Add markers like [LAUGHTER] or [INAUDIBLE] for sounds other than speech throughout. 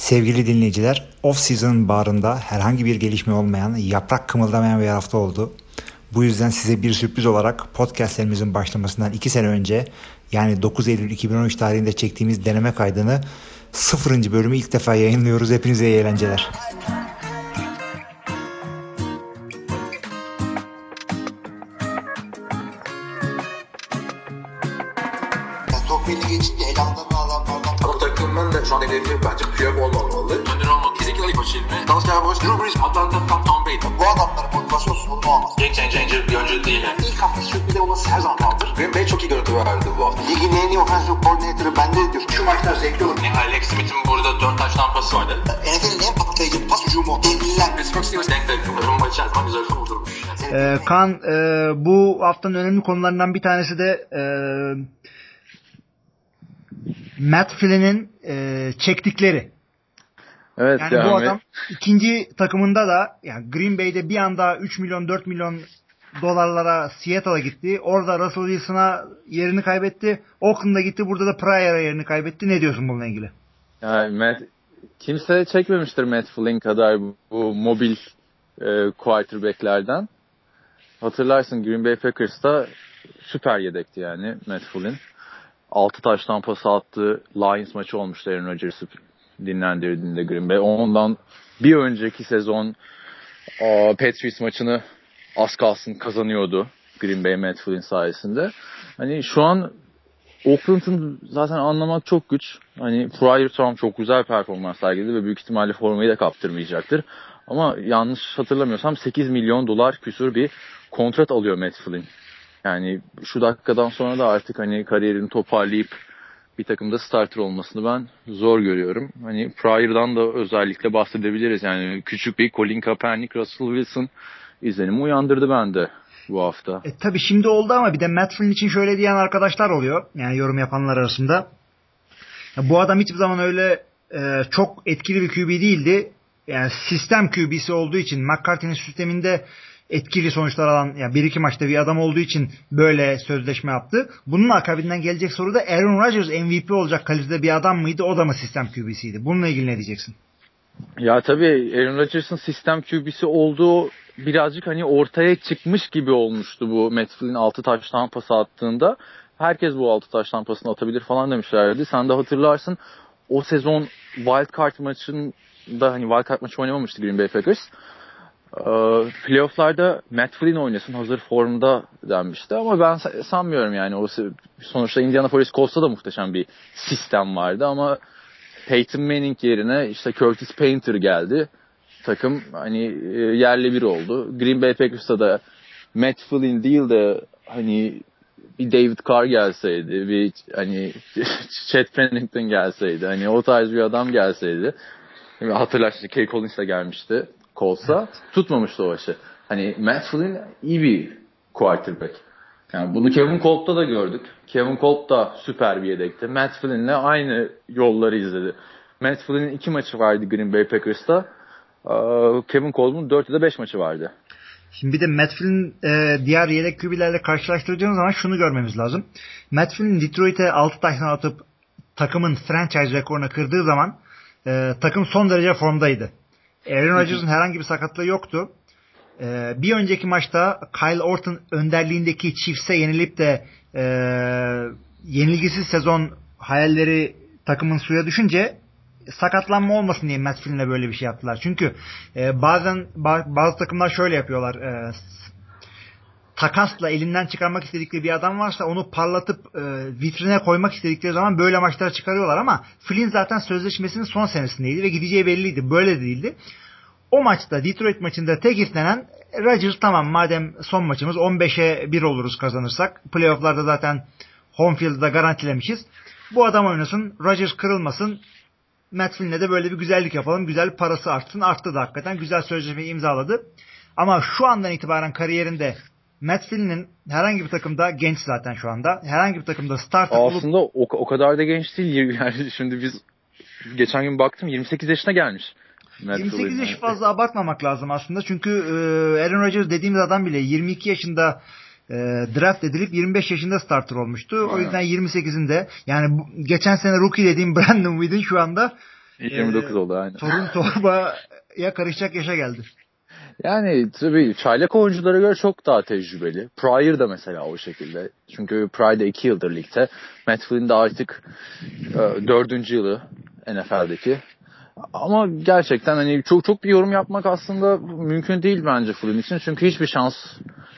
Sevgili dinleyiciler, off-season barında herhangi bir gelişme olmayan, yaprak kımıldamayan bir hafta oldu. Bu yüzden size bir sürpriz olarak podcastlerimizin başlamasından 2 sene önce yani 9 Eylül 2013 tarihinde çektiğimiz deneme kaydını 0. bölümü ilk defa yayınlıyoruz. Hepinize iyi eğlenceler. Verdi bu. Ligin en iyi offensive coordinator'ı bende diyor. Şu maçlar zevkli olur. Yani Alex Smith'in burada 4 taş tampası vardı. NFL'in en patlayıcı pas hücumu. Devliler. Pittsburgh Steelers denk denk. Rumba içerisinde güzel kurdurmuş. Ee, Kaan e, bu haftanın önemli konularından bir tanesi de e, Matt Flynn'in e, çektikleri. Evet Yani yani bu adam ikinci takımında da yani Green Bay'de bir anda 3 milyon 4 milyon dolarlara Seattle'a gitti. Orada Russell Wilson'a yerini kaybetti. Oakland'a gitti. Burada da Pryor'a yerini kaybetti. Ne diyorsun bununla ilgili? yani Matt, kimse çekmemiştir Matt Flynn kadar bu, bu mobil e, quarterback'lerden. Hatırlarsın Green Bay Packers'ta süper yedekti yani Matt Flynn. 6 taştan pas attı. Lions maçı olmuştu Aaron Rodgers'ı dinlendirdiğinde Green Bay. Ondan bir önceki sezon Patriots maçını az kalsın kazanıyordu Green Bay Matt Flynn sayesinde. Hani şu an Oakland'ın zaten anlamak çok güç. Hani Pryor tamam çok güzel performans sergiledi ve büyük ihtimalle formayı da kaptırmayacaktır. Ama yanlış hatırlamıyorsam 8 milyon dolar küsur bir kontrat alıyor Matt Flynn. Yani şu dakikadan sonra da artık hani kariyerini toparlayıp bir takımda starter olmasını ben zor görüyorum. Hani Pryor'dan da özellikle bahsedebiliriz. Yani küçük bir Colin Kaepernick, Russell Wilson izlenimi uyandırdı bende bu hafta. E, tabii şimdi oldu ama bir de Matt Flynn için şöyle diyen arkadaşlar oluyor. Yani yorum yapanlar arasında. Ya bu adam hiçbir zaman öyle e, çok etkili bir QB değildi. Yani sistem QB'si olduğu için McCarthy'nin sisteminde etkili sonuçlar alan yani bir iki maçta bir adam olduğu için böyle sözleşme yaptı. Bunun akabinden gelecek soru da Aaron Rodgers MVP olacak kalitede bir adam mıydı? O da mı sistem QB'siydi? Bununla ilgili ne diyeceksin? Ya tabii Aaron Rodgers'ın sistem QB'si olduğu birazcık hani ortaya çıkmış gibi olmuştu bu Matt Flynn 6 taştan pas attığında. Herkes bu 6 taştan pasını atabilir falan demişlerdi. Sen de hatırlarsın o sezon Wild Card maçında hani Wild Card maçı oynamamıştı Green Bay Packers. Ee, playofflarda Matt Flynn oynasın hazır formda denmişti ama ben sa- sanmıyorum yani o sonuçta Indianapolis Colts'ta da muhteşem bir sistem vardı ama Peyton Manning yerine işte Curtis Painter geldi. Takım hani e, yerli bir oldu. Green Bay Packers'ta da Matt Flynn değil de hani bir David Carr gelseydi, bir hani [LAUGHS] Chet Pennington gelseydi, hani o tarz bir adam gelseydi. Hatırlarsın Kay Collins de gelmişti Colts'a. Tutmamıştı o aşı. Hani Matt Flynn iyi bir quarterback. Yani bunu Kevin Kolb'da da gördük. Kevin Kolb da süper bir yedekti. Matt Flynn'le aynı yolları izledi. Matt Flynn'in iki maçı vardı Green Bay Packers'ta. Kevin Kolb'un 4 ya da 5 maçı vardı. Şimdi bir de Matt Flynn e, diğer yedek QB'lerle karşılaştırdığımız zaman şunu görmemiz lazım. Matt Flynn Detroit'e 6 taştan atıp takımın franchise rekorunu kırdığı zaman e, takım son derece formdaydı. Aaron Rodgers'ın herhangi bir sakatlığı yoktu. E, bir önceki maçta Kyle Orton önderliğindeki Chiefs'e yenilip de e, yenilgisiz sezon hayalleri takımın suya düşünce sakatlanma olmasın diye Matt Flynn'le böyle bir şey yaptılar. Çünkü e, bazen ba- bazı takımlar şöyle yapıyorlar. E, takasla elinden çıkarmak istedikleri bir adam varsa onu parlatıp e, vitrine koymak istedikleri zaman böyle maçlar çıkarıyorlar ama Flynn zaten sözleşmesinin son senesindeydi ve gideceği belliydi. Böyle de değildi. O maçta Detroit maçında tek istenen Rodgers tamam madem son maçımız 15'e 1 oluruz kazanırsak. Playoff'larda zaten home field'da garantilemişiz. Bu adam oynasın. Rodgers kırılmasın. Matt Flynn'le de böyle bir güzellik yapalım. Güzel parası artsın. Arttı da hakikaten. Güzel sözleşmeyi imzaladı. Ama şu andan itibaren kariyerinde Matt Flynn'in herhangi bir takımda genç zaten şu anda. Herhangi bir takımda olup Aslında o, o kadar da genç değil. [LAUGHS] Yani şimdi biz geçen gün baktım 28 yaşına gelmiş. Matt 28 Flynn. yaşı fazla abartmamak lazım aslında. Çünkü e, Aaron Rodgers dediğimiz adam bile 22 yaşında e, draft edilip 25 yaşında starter olmuştu. O yüzden 28'inde yani bu, geçen sene rookie dediğim [LAUGHS] Brandon Whedon şu anda 29 oldu aynen. Torun [LAUGHS] torbaya karışacak yaşa geldi. Yani tabii çaylak oyunculara göre çok daha tecrübeli. Pryor da mesela o şekilde. Çünkü Pryor da 2 yıldır ligde. Matt Flynn de artık e, yılı NFL'deki. Ama gerçekten hani çok çok bir yorum yapmak aslında mümkün değil bence Flynn için. Çünkü hiçbir şans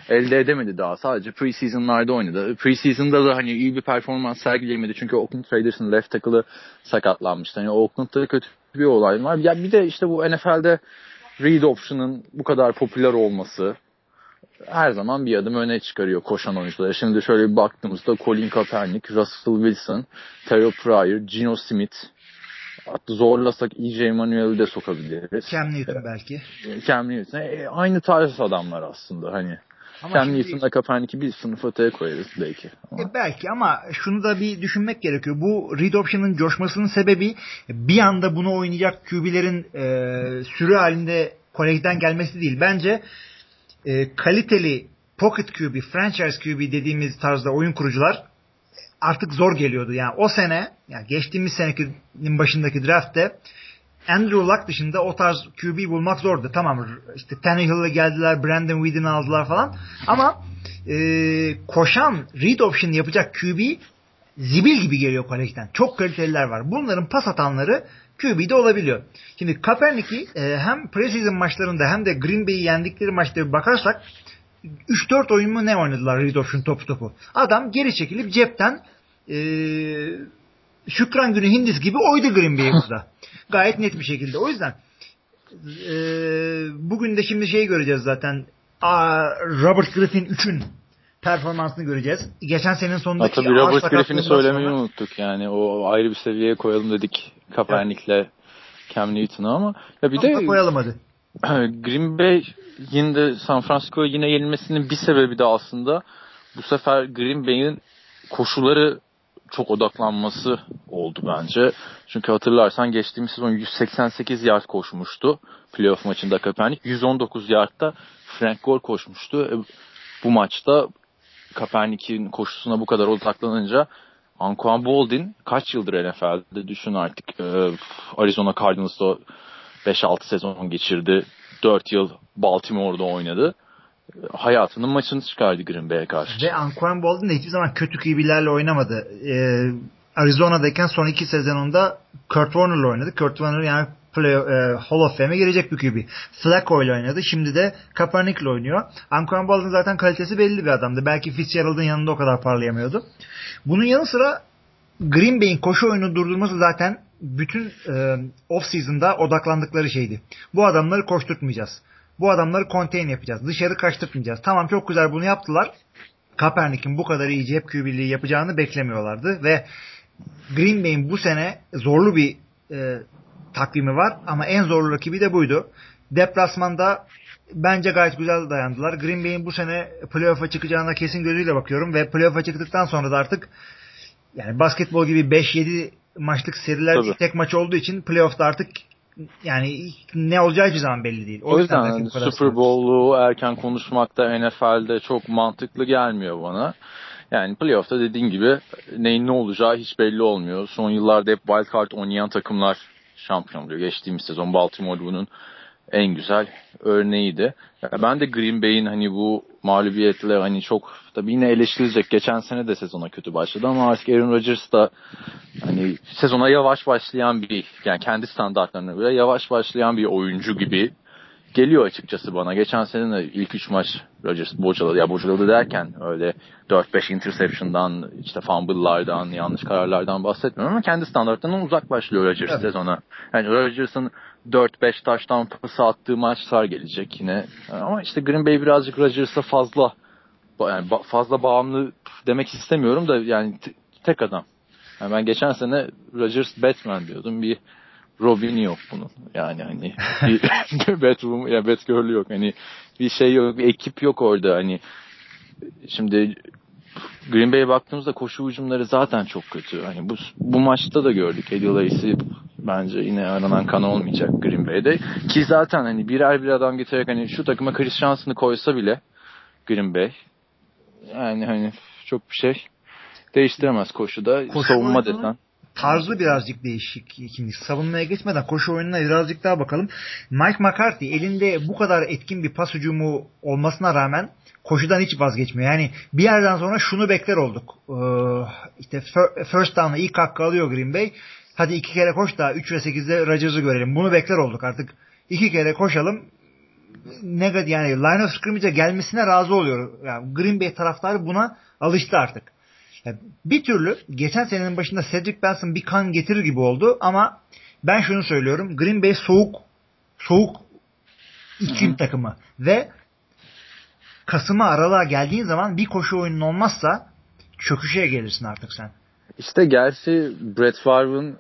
elde edemedi daha. Sadece preseason'larda oynadı. Preseason'da da hani iyi bir performans sergileyemedi. Çünkü Oakland Raiders'ın left tackle'ı sakatlanmıştı. Hani Oakland'da kötü bir olay var. Ya bir de işte bu NFL'de read option'ın bu kadar popüler olması her zaman bir adım öne çıkarıyor koşan oyunculara. Şimdi şöyle bir baktığımızda Colin Kaepernick, Russell Wilson, Terrell Pryor, Gino Smith, hatta zorlasak EJ Manuel'i de sokabiliriz. Cam Newton belki. Cam Newton. E, aynı tarz adamlar aslında hani. Ama Cam şimdi- Newton'la Kaepernick'i bir sınıf öteye koyarız belki. Ama E, belki ama şunu da bir düşünmek gerekiyor. Bu read option'ın coşmasının sebebi bir anda bunu oynayacak QB'lerin e, sürü halinde kolejden gelmesi değil. Bence e, kaliteli pocket QB, franchise QB dediğimiz tarzda oyun kurucular artık zor geliyordu. Yani o sene, yani geçtiğimiz senenin başındaki draftte Andrew Luck dışında o tarz QB bulmak zordu. Tamam işte Tannehill'e geldiler, Brandon Whedon'ı aldılar falan. Ama e, koşan read option yapacak QB zibil gibi geliyor kolejden. Çok kaliteliler var. Bunların pas atanları QB'de olabiliyor. Şimdi Kaepernick'i e, hem preseason maçlarında hem de Green Bay'i yendikleri maçta bir bakarsak 3-4 oyun mu ne oynadılar read option topu topu. Adam geri çekilip cepten e, Şükran Günü Hindis gibi oydu Green Bay'i burada. [LAUGHS] Gayet net bir şekilde. O yüzden e, bugün de şimdi şey göreceğiz zaten. Aa, Robert Griffin 3'ün performansını göreceğiz. Geçen senenin sonundaki tabii Robert Griffin'i söylemeyi sonra- unuttuk yani. O ayrı bir seviyeye koyalım dedik Kaepernick'le Cam Newton'u ama ya bir Ama de koyalım hadi. [CLEARS THROAT] Green Bay yine de San Francisco'ya yine yenilmesinin bir sebebi de aslında bu sefer Green Bay'in koşuları çok odaklanması oldu bence. Çünkü hatırlarsan geçtiğimiz sezon 188 yard koşmuştu playoff maçında Kaepernick. 119 yardta Frank Gore koşmuştu. E, bu maçta Kaepernick'in koşusuna bu kadar odaklanınca Anquan Boldin kaç yıldır NFL'de düşün artık e, Arizona Cardinals'da 5-6 sezon geçirdi. 4 yıl Baltimore'da oynadı. Hayatının maçını çıkardı Green Bay'e karşı. Ve Anquan Boldin de hiçbir zaman kötü QB'lerle oynamadı. Ee, Arizona'dayken son iki sezonunda Kurt Warner'la oynadı. Kurt Warner yani play, e, Hall of Fame'e girecek bir QB. Flacco ile oynadı. Şimdi de Kaepernick'le oynuyor. Anquan Boldin zaten kalitesi belli bir adamdı. Belki Fitzgerald'ın yanında o kadar parlayamıyordu. Bunun yanı sıra Green Bay'in koşu oyunu durdurması zaten bütün e, off season'da odaklandıkları şeydi. Bu adamları koşturtmayacağız. Bu adamları contain yapacağız. Dışarı kaçtırtmayacağız. Tamam çok güzel bunu yaptılar. Kaepernick'in bu kadar iyi cep QB'liği yapacağını beklemiyorlardı ve Green Bay'in bu sene zorlu bir e, takvimi var ama en zorlu rakibi de buydu. Deplasmanda bence gayet güzel dayandılar. Green Bay'in bu sene playoff'a çıkacağına kesin gözüyle bakıyorum ve playoff'a çıktıktan sonra da artık yani basketbol gibi 5-7 maçlık seriler Tabii. tek maç olduğu için playoff'ta artık yani ne olacağı hiçbir zaman belli değil. O yüzden belki hani bu kadar Super Bowl'u erken konuşmak da NFL'de çok mantıklı gelmiyor bana. Yani playoff'ta dediğin gibi neyin ne olacağı hiç belli olmuyor. Son yıllarda hep wild card oynayan takımlar şampiyon oluyor. Geçtiğimiz sezon Baltimore bunun en güzel örneğiydi. Ben de Green Bay'in hani bu mağlubiyetle hani çok tabii yine eleştirilecek. Geçen sene de sezona kötü başladı ama artık Aaron Rodgers da hani sezona yavaş başlayan bir yani kendi standartlarına göre yavaş başlayan bir oyuncu gibi geliyor açıkçası bana. Geçen sene de ilk 3 maç Rodgers bocaladı. Ya bocaladı derken öyle 4-5 interception'dan işte fumble'lardan yanlış kararlardan bahsetmiyorum ama kendi standartlarından uzak başlıyor Rodgers Evet. sezona. Yani Rodgers'ın 4-5 taştan pası attığı maçlar gelecek yine. Ama işte Green Bay birazcık Rodgers'a fazla yani fazla bağımlı demek istemiyorum da yani tek adam. Yani ben geçen sene Rodgers Batman diyordum. Bir Robin yok bunun. Yani hani [LAUGHS] bir [LAUGHS] Batwoman ya Batgirl yok. Hani bir şey yok, bir ekip yok orada. Hani şimdi Green Bay'e baktığımızda koşu hücumları zaten çok kötü. Hani bu bu maçta da gördük. Eddie Lacy bence yine aranan kan olmayacak Green Bay'de. Ki zaten hani birer bir adam getirerek hani şu takıma Chris şansını koysa bile Green Bay yani hani çok bir şey değiştiremez koşuda. Koşu Savunma desen. tarzı birazcık değişik ikinci. Savunmaya geçmeden koşu oyununa birazcık daha bakalım. Mike McCarthy elinde bu kadar etkin bir pas hücumu olmasına rağmen koşudan hiç vazgeçmiyor. Yani bir yerden sonra şunu bekler olduk. Ee, işte first down'la ilk hakkı alıyor Green Bay. Hadi iki kere koş da 3 ve 8'de Rodgers'ı görelim. Bunu bekler olduk artık. iki kere koşalım. Negatif yani line of scrimmage'e gelmesine razı oluyor. Yani Green Bay taraftarı buna alıştı artık. Yani bir türlü geçen senenin başında Cedric Benson bir kan getirir gibi oldu ama ben şunu söylüyorum. Green Bay soğuk soğuk iklim takımı ve Kasım'a aralığa geldiğin zaman bir koşu oyunun olmazsa çöküşe gelirsin artık sen. İşte gerçi Brett Favre'ın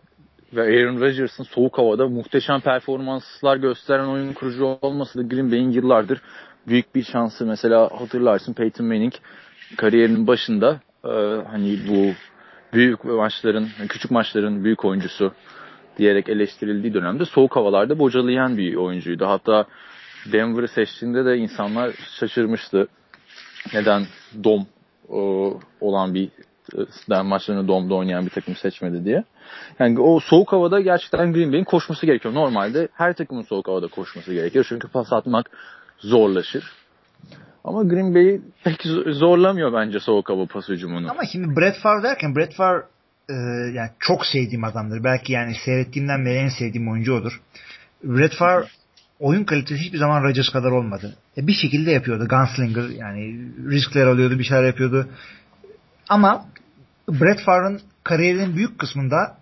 ve Aaron Rodgers'ın soğuk havada muhteşem performanslar gösteren oyun kurucu olması da Green Bay'in yıllardır büyük bir şansı. Mesela hatırlarsın Peyton Manning kariyerinin başında e, hani bu büyük maçların, küçük maçların büyük oyuncusu diyerek eleştirildiği dönemde soğuk havalarda bocalayan bir oyuncuydu. Hatta Denver'ı seçtiğinde de insanlar şaşırmıştı. Neden dom e, olan bir e, maçlarını domda oynayan bir takım seçmedi diye. Yani o soğuk havada gerçekten Green Bay'in koşması gerekiyor. Normalde her takımın soğuk havada koşması gerekiyor. Çünkü pas atmak zorlaşır. Ama Green Bay pek zorlamıyor bence soğuk hava pas hücumunu. Ama şimdi Brett Favre derken Brett Favre e, yani çok sevdiğim adamdır. Belki yani seyrettiğimden beri en sevdiğim oyuncu odur. Brett Favre oyun kalitesi hiçbir zaman Rodgers kadar olmadı. E, bir şekilde yapıyordu. Gunslinger yani riskler alıyordu, bir şeyler yapıyordu. Ama Brett Favre'ın kariyerinin büyük kısmında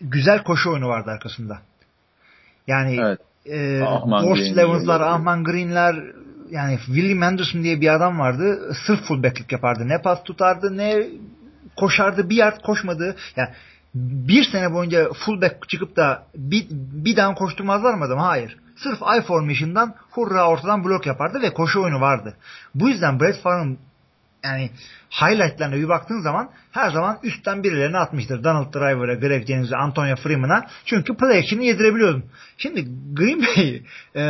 güzel koşu oyunu vardı arkasında. Yani evet. e, Levens'lar, Ahman Green'ler yani William Anderson diye bir adam vardı. Sırf fullback'lik yapardı. Ne pas tutardı ne koşardı. Bir yard koşmadı. Yani bir sene boyunca fullback çıkıp da bir, bir down koşturmazlar mı adam? Hayır. Sırf I formation'dan hurra ortadan blok yapardı ve koşu oyunu vardı. Bu yüzden Brett Favre'ın yani highlightlarına bir baktığın zaman her zaman üstten birilerini atmıştır. Donald Driver'a, Greg James'e, Antonio Freeman'a. Çünkü play action'ı yedirebiliyordun. Şimdi Green Bay e,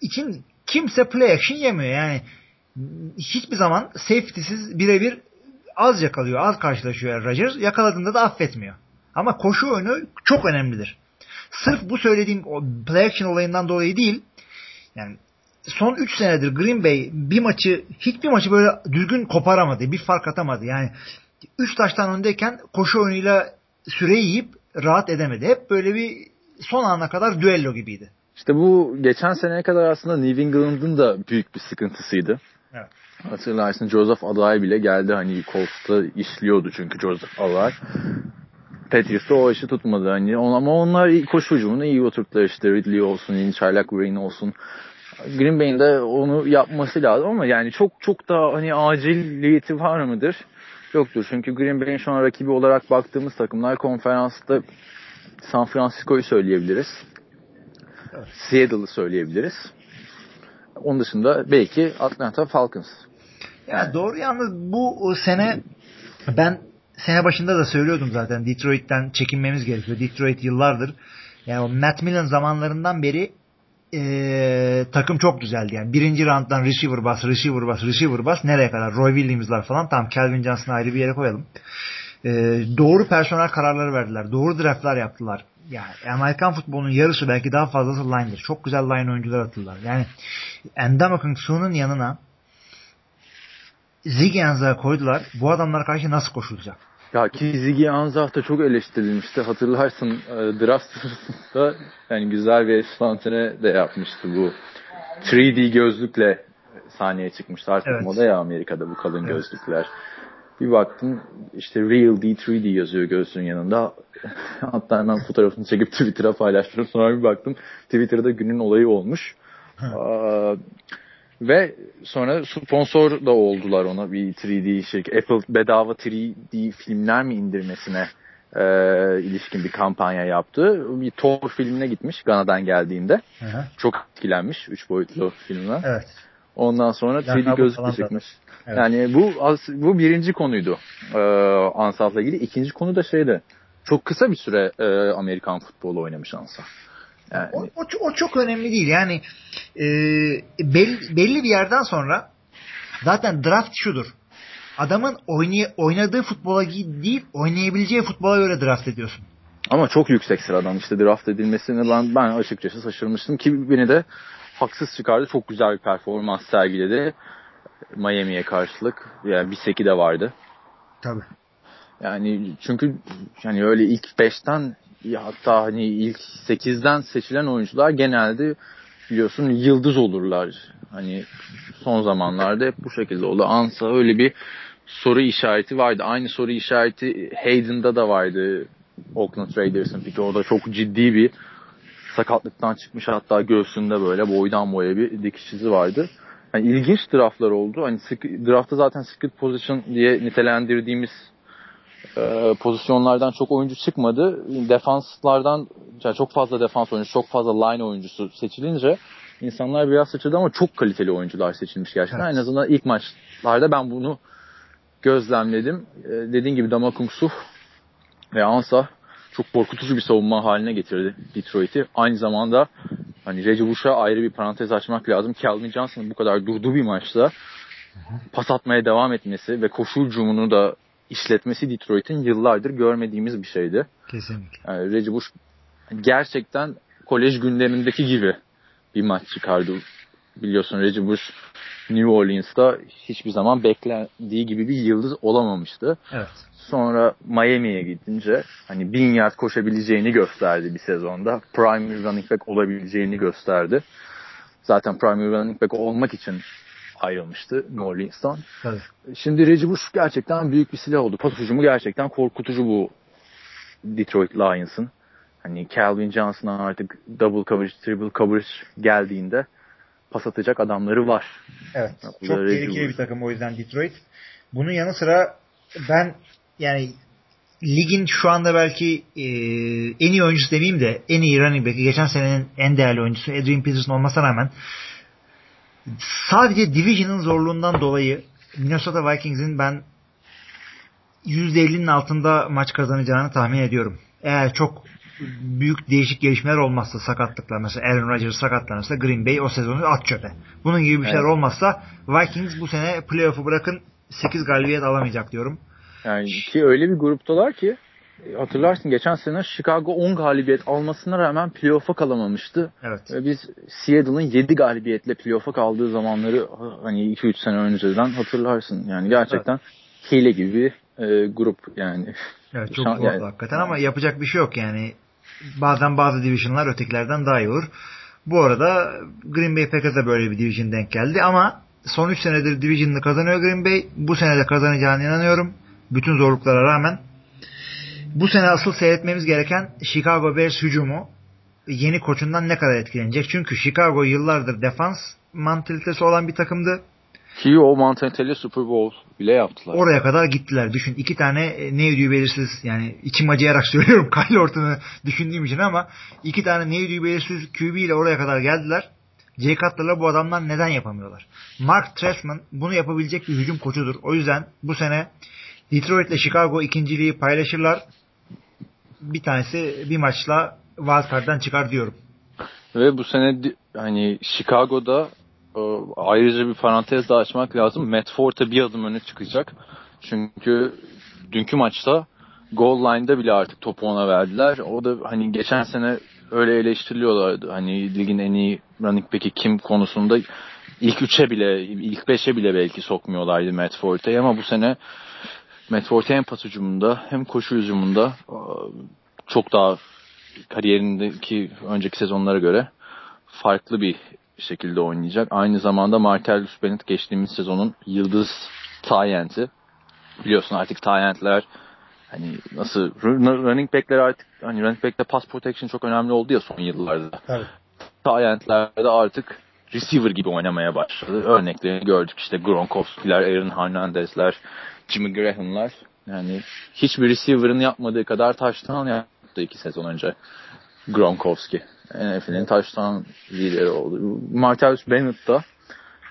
için kimse play action yemiyor. Yani hiçbir zaman safety'siz birebir az yakalıyor, az karşılaşıyor Rodgers. Yakaladığında da affetmiyor. Ama koşu oyunu çok önemlidir. Sırf bu söylediğim play action olayından dolayı değil. Yani son 3 senedir Green Bay bir maçı hiçbir maçı böyle düzgün koparamadı. Bir fark atamadı. Yani 3 taştan öndeyken koşu oyunuyla süreyi yiyip rahat edemedi. Hep böyle bir son ana kadar düello gibiydi. İşte bu geçen seneye kadar aslında New England'ın da büyük bir sıkıntısıydı. Evet. Hatırlarsın Joseph Alay bile geldi hani Colts'ta işliyordu çünkü Joseph Alay. Patriots'ta o işi tutmadı hani ama onlar koşu hücumunu iyi oturttular işte Ridley olsun, yeni Çaylak Green olsun. Green Bay'in de onu yapması lazım ama yani çok çok da hani aciliyeti var mıdır? Yoktur. Çünkü Green Bay'in şu an rakibi olarak baktığımız takımlar konferansta San Francisco'yu söyleyebiliriz. Evet. Seattle'ı söyleyebiliriz. Onun dışında belki Atlanta Falcons. Ya doğru yalnız bu sene ben sene başında da söylüyordum zaten Detroit'ten çekinmemiz gerekiyor. Detroit yıllardır yani o Matt Millen zamanlarından beri e, takım çok güzeldi yani. Birinci rounddan receiver bas, receiver bas, receiver bas nereye kadar? Roy Williams'lar falan. Tamam Calvin Johnson'ı ayrı bir yere koyalım. E, doğru personel kararları verdiler. Doğru draftlar yaptılar. Yani Amerikan futbolunun yarısı belki daha fazlası line'dir. Çok güzel line oyuncular attılar. Yani Endamuk'un Su'nun yanına Ziggy Ansah'ı koydular. Bu adamlar karşı nasıl koşulacak? Ya ki Ziggy Ansah da çok eleştirilmişti. Hatırlarsın e, draft sırasında yani güzel bir spontane de yapmıştı bu. 3D gözlükle sahneye çıkmıştı. Artık evet. moda ya Amerika'da bu kalın evet. gözlükler. Bir baktım işte Real D 3D yazıyor gözlüğün yanında. [LAUGHS] Hatta hemen fotoğrafını çekip Twitter'a paylaştım. Sonra bir baktım Twitter'da günün olayı olmuş. Aa, ve sonra sponsor da oldular ona bir 3D şirket. Apple bedava 3D filmler mi indirmesine e, ilişkin bir kampanya yaptı. Bir Thor filmine gitmiş Gana'dan geldiğinde. Hı-hı. Çok etkilenmiş. Üç boyutlu filmler. Evet. Ondan sonra 3D gözlük çıkmış. Evet. Yani bu bu birinci konuydu e, Ansaf'la ilgili. İkinci konu da şeydi. Çok kısa bir süre e, Amerikan futbolu oynamış Ansaf. Yani. O, o, o çok önemli değil. Yani e, belli, belli bir yerden sonra zaten draft şudur. adamın oynay oynadığı futbola değil oynayabileceği futbola göre draft ediyorsun. Ama çok yüksek sıradan işte draft edilmesine ben, ben açıkçası şaşırmıştım ki beni de haksız çıkardı. Çok güzel bir performans sergiledi. Miami'ye karşılık. Yani bir seki de vardı. Tabii. Yani çünkü yani öyle ilk 5'ten ya hatta hani ilk 8'den seçilen oyuncular genelde biliyorsun yıldız olurlar. Hani son zamanlarda hep bu şekilde oldu. Ansa öyle bir soru işareti vardı. Aynı soru işareti Hayden'da da vardı. Oakland Raiders'ın peki orada çok ciddi bir sakatlıktan çıkmış hatta göğsünde böyle boydan boya bir dikiş izi vardı. Yani ilginç draftlar oldu. Hani draftta zaten secret position diye nitelendirdiğimiz e, pozisyonlardan çok oyuncu çıkmadı. Defanslardan yani çok fazla defans oyuncusu, çok fazla line oyuncusu seçilince insanlar biraz sıçradı ama çok kaliteli oyuncular seçilmiş gerçekten. Evet. En azından ilk maçlarda ben bunu gözlemledim. E, dediğin gibi Damakung Suh ve Ansa çok korkutucu bir savunma haline getirdi Detroit'i. Aynı zamanda hani Reggie Bush'a ayrı bir parantez açmak lazım. Calvin Johnson'ın bu kadar durduğu bir maçta pas atmaya devam etmesi ve koşu hücumunu da işletmesi Detroit'in yıllardır görmediğimiz bir şeydi. Kesinlikle. Yani Reggie Bush gerçekten kolej günlerindeki gibi bir maç çıkardı. Biliyorsun Reggie Bush New Orleans'ta hiçbir zaman beklendiği gibi bir yıldız olamamıştı. Evet. Sonra Miami'ye gidince hani bin yard koşabileceğini gösterdi bir sezonda. Prime running back olabileceğini gösterdi. Zaten prime running back olmak için ayrılmıştı New Orleans'tan. Tabii. Şimdi Reggie Bush gerçekten büyük bir silah oldu. Pas hücumu gerçekten korkutucu bu Detroit Lions'ın. Hani Calvin Johnson'a artık double coverage, triple coverage geldiğinde pas atacak adamları var. Evet. Bu çok tehlikeli bir takım o yüzden Detroit. Bunun yanı sıra ben yani ligin şu anda belki e, en iyi oyuncusu demeyeyim de en iyi running back'i geçen senenin en değerli oyuncusu Adrian Peterson olmasına rağmen sadece division'ın zorluğundan dolayı Minnesota Vikings'in ben %50'nin altında maç kazanacağını tahmin ediyorum. Eğer çok büyük değişik gelişmeler olmazsa sakatlıklar mesela Aaron Rodgers sakatlanırsa Green Bay o sezonu at çöpe. Bunun gibi bir şeyler evet. olmazsa Vikings bu sene playoff'u bırakın 8 galibiyet alamayacak diyorum. Yani ki öyle bir gruptalar ki hatırlarsın geçen sene Chicago 10 galibiyet almasına rağmen playoff'a kalamamıştı. Evet. Ve biz Seattle'ın 7 galibiyetle playoff'a kaldığı zamanları hani 2-3 sene önceden hatırlarsın. Yani gerçekten evet. hile gibi bir e, grup yani. Evet çok zor yani, hakikaten ama yapacak bir şey yok yani. Bazen bazı divisionlar ötekilerden daha iyi olur. Bu arada Green Bay Packers'a böyle bir division denk geldi ama son 3 senedir division'ını kazanıyor Green Bay. Bu sene de kazanacağına inanıyorum. Bütün zorluklara rağmen. Bu sene asıl seyretmemiz gereken Chicago Bears hücumu yeni koçundan ne kadar etkilenecek? Çünkü Chicago yıllardır defans mantalitesi olan bir takımdı. Ki o mantaliteli Super Bowl bile yaptılar. Oraya kadar gittiler. Düşün iki tane e, ne ödüğü belirsiz yani içim acıyarak [LAUGHS] söylüyorum Kyle Orton'u düşündüğüm için ama iki tane ne ödüğü belirsiz QB ile oraya kadar geldiler. Jay Cutler'la bu adamlar neden yapamıyorlar? Mark Trestman bunu yapabilecek bir hücum koçudur. O yüzden bu sene Detroit ile Chicago ikinciliği paylaşırlar. Bir tanesi bir maçla wildcard'dan çıkar diyorum. Ve bu sene hani Chicago'da e, ayrıca bir parantez daha açmak lazım. Matt Forte bir adım öne çıkacak. Çünkü dünkü maçta goal line'da bile artık topu ona verdiler. O da hani geçen sene öyle eleştiriliyorlardı. Hani ligin en iyi running back'i kim konusunda ilk üçe bile, ilk beşe bile belki sokmuyorlardı Matt Forte'yi ama bu sene Matt Forte hem pas hücumunda hem koşu hücumunda e, çok daha kariyerindeki önceki sezonlara göre farklı bir şekilde oynayacak. Aynı zamanda Martellus Bennett geçtiğimiz sezonun yıldız Tyent'i. Biliyorsun artık Tyent'ler hani nasıl running back'ler artık hani running back'te pass protection çok önemli oldu ya son yıllarda. Evet. Tyent'lerde artık receiver gibi oynamaya başladı. Örneklerini gördük işte Gronkowski'ler, Aaron Hernandez'ler, Jimmy Graham'lar. Yani hiçbir receiver'ın yapmadığı kadar touchdown yaptı iki sezon önce Gronkowski. NFL'in touchdown lideri oldu. Martellus Bennett da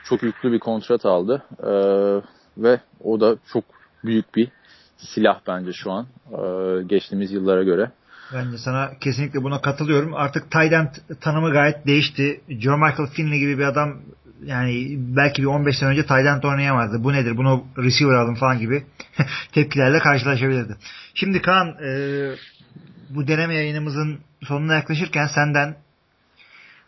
çok yüklü bir kontrat aldı. Ee, ve o da çok büyük bir silah bence şu an e, geçtiğimiz yıllara göre. Bence sana kesinlikle buna katılıyorum. Artık end tanımı gayet değişti. Joe Michael Finley gibi bir adam yani belki bir 15 sene önce Tayland oynayamazdı. Bu nedir? Bunu receiver alın falan gibi [LAUGHS] tepkilerle karşılaşabilirdi. Şimdi Kaan e, bu deneme yayınımızın sonuna yaklaşırken senden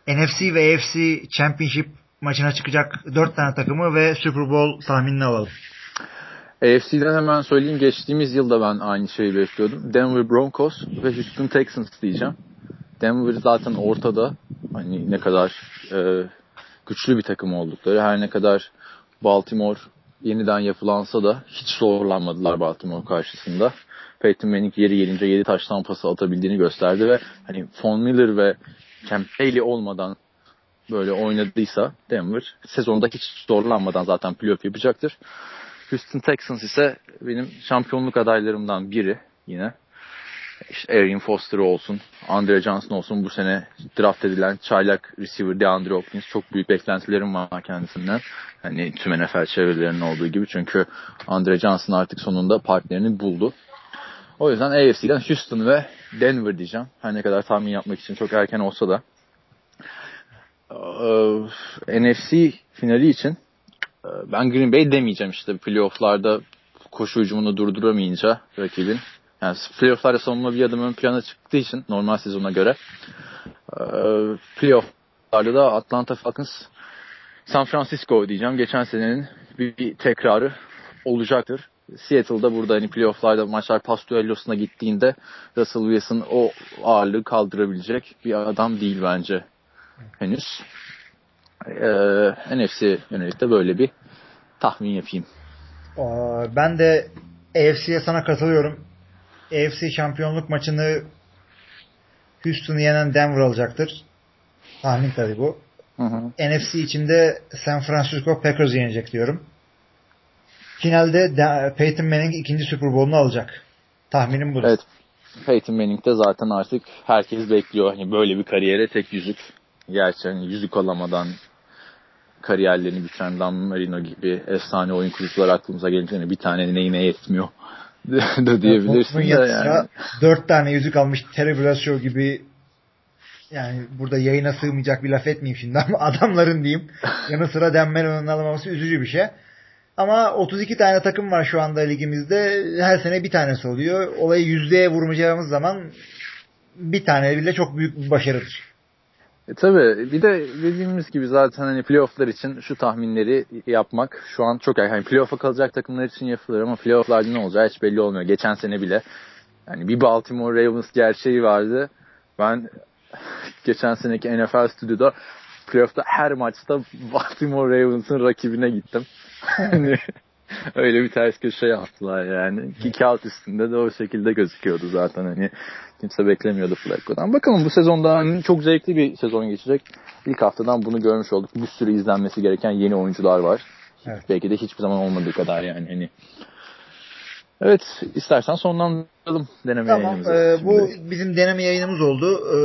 NFC ve AFC Championship maçına çıkacak 4 tane takımı ve Super Bowl tahminini alalım. AFC'den hemen söyleyeyim. Geçtiğimiz yılda ben aynı şeyi bekliyordum. Denver Broncos ve Houston Texans diyeceğim. Denver zaten ortada. Hani ne kadar e, güçlü bir takım oldukları. Her ne kadar Baltimore yeniden yapılansa da hiç zorlanmadılar Baltimore karşısında. Peyton Manning yeri gelince 7 taş tampası atabildiğini gösterdi ve hani Von Miller ve Champ Bailey olmadan böyle oynadıysa Denver sezonda hiç zorlanmadan zaten playoff yapacaktır. Houston Texans ise benim şampiyonluk adaylarımdan biri yine. İşte Arian Foster olsun, Andre Johnson olsun bu sene draft edilen çaylak receiver DeAndre Hopkins çok büyük beklentilerim var kendisinden. Hani tüm NFL çevrelerinin olduğu gibi çünkü Andre Johnson artık sonunda partnerini buldu. O yüzden AFC'den Houston ve Denver diyeceğim. Her ne kadar tahmin yapmak için çok erken olsa da. Ee, NFC finali için ben Green Bay demeyeceğim işte playofflarda koşu hücumunu durduramayınca rakibin. Yani playofflarda savunma bir adım ön plana çıktığı için normal sezona göre. E, playofflarda da Atlanta Falcons San Francisco diyeceğim. Geçen senenin bir, bir tekrarı olacaktır. Seattle'da burada hani playofflarda maçlar pas düellosuna gittiğinde Russell Wilson o ağırlığı kaldırabilecek bir adam değil bence henüz. Ee, NFC yönelik de böyle bir tahmin yapayım. Ben de AFC'ye sana katılıyorum. AFC şampiyonluk maçını Houston'u yenen Denver alacaktır. Tahmin tabii bu. Hı hı. NFC içinde San Francisco Packers yenecek diyorum. Finalde de Peyton Manning ikinci Super Bowl'unu alacak. Tahminim bu. Evet. Peyton Manning de zaten artık herkes bekliyor. Hani böyle bir kariyere tek yüzük. Gerçi hani yüzük alamadan kariyerlerini bitiren Dan Marino gibi efsane oyun kurucular aklımıza gelince bir tane neyine yetmiyor da [LAUGHS] diyebilirsin de yani. Dört tane yüzük almış Terry Bradshaw gibi yani burada yayına sığmayacak bir laf etmeyeyim şimdi ama [LAUGHS] adamların diyeyim yanı sıra Dan Marino'nun alamaması üzücü bir şey. Ama 32 tane takım var şu anda ligimizde. Her sene bir tanesi oluyor. Olayı yüzdeye vurmayacağımız zaman bir tane bile çok büyük bir başarıdır. E tabii bir de dediğimiz gibi zaten hani playofflar için şu tahminleri yapmak şu an çok erken. Yani playoff'a kalacak takımlar için yapılır ama playoff'larda ne olacağı hiç belli olmuyor. Geçen sene bile yani bir Baltimore Ravens gerçeği vardı. Ben [LAUGHS] geçen seneki NFL stüdyoda playoff'ta her maçta Baltimore Ravens'ın rakibine gittim. [LAUGHS] [LAUGHS] Öyle bir ters köşe yaptılar yani. Ki kağıt üstünde de o şekilde gözüküyordu zaten hani kimse beklemiyordu Flacco'dan. Bakalım bu sezonda hani çok zevkli bir sezon geçecek. İlk haftadan bunu görmüş olduk. Bir sürü izlenmesi gereken yeni oyuncular var. Evet. Belki de hiçbir zaman olmadığı kadar yani hani. Evet istersen sonlandıralım deneme Tamam. yayınımızı. e, bu bizim deneme yayınımız oldu. E,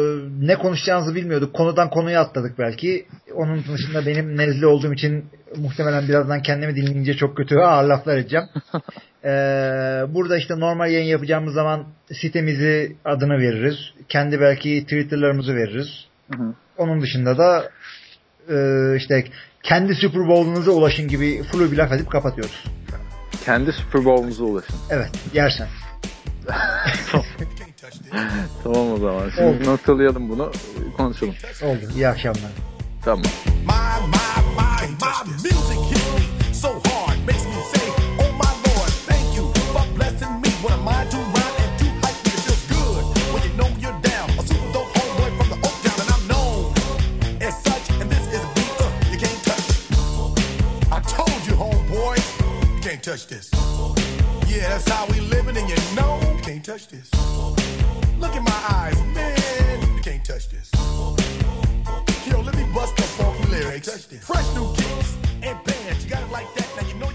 ne konuşacağımızı bilmiyorduk. Konudan konuya atladık belki. Onun dışında benim nezle olduğum için muhtemelen birazdan kendimi dinleyince çok kötü ağır laflar edeceğim. [LAUGHS] E, burada işte normal yayın yapacağımız zaman sitemizi adını veririz. Kendi belki Twitter'larımızı veririz. Hı hı. Onun dışında da e, işte kendi Super Bowl'unuza ulaşın gibi flu bir laf edip kapatıyoruz. Kendi Super Bowl'umuza ulaşın. Evet yersen. [LAUGHS] Tamam o zaman. Şimdi Oldu. noktalayalım bunu. Konuşalım. Oldu. İyi akşamlar. Tamam. My, my, my, my music me so hard, touch this. Yeah, that's how we living, and you know you can't touch this. Look in my eyes, man, you can't touch this. Yo, let me bust the funky lyrics. Fresh new kicks and bands, you got it like that. Now you know.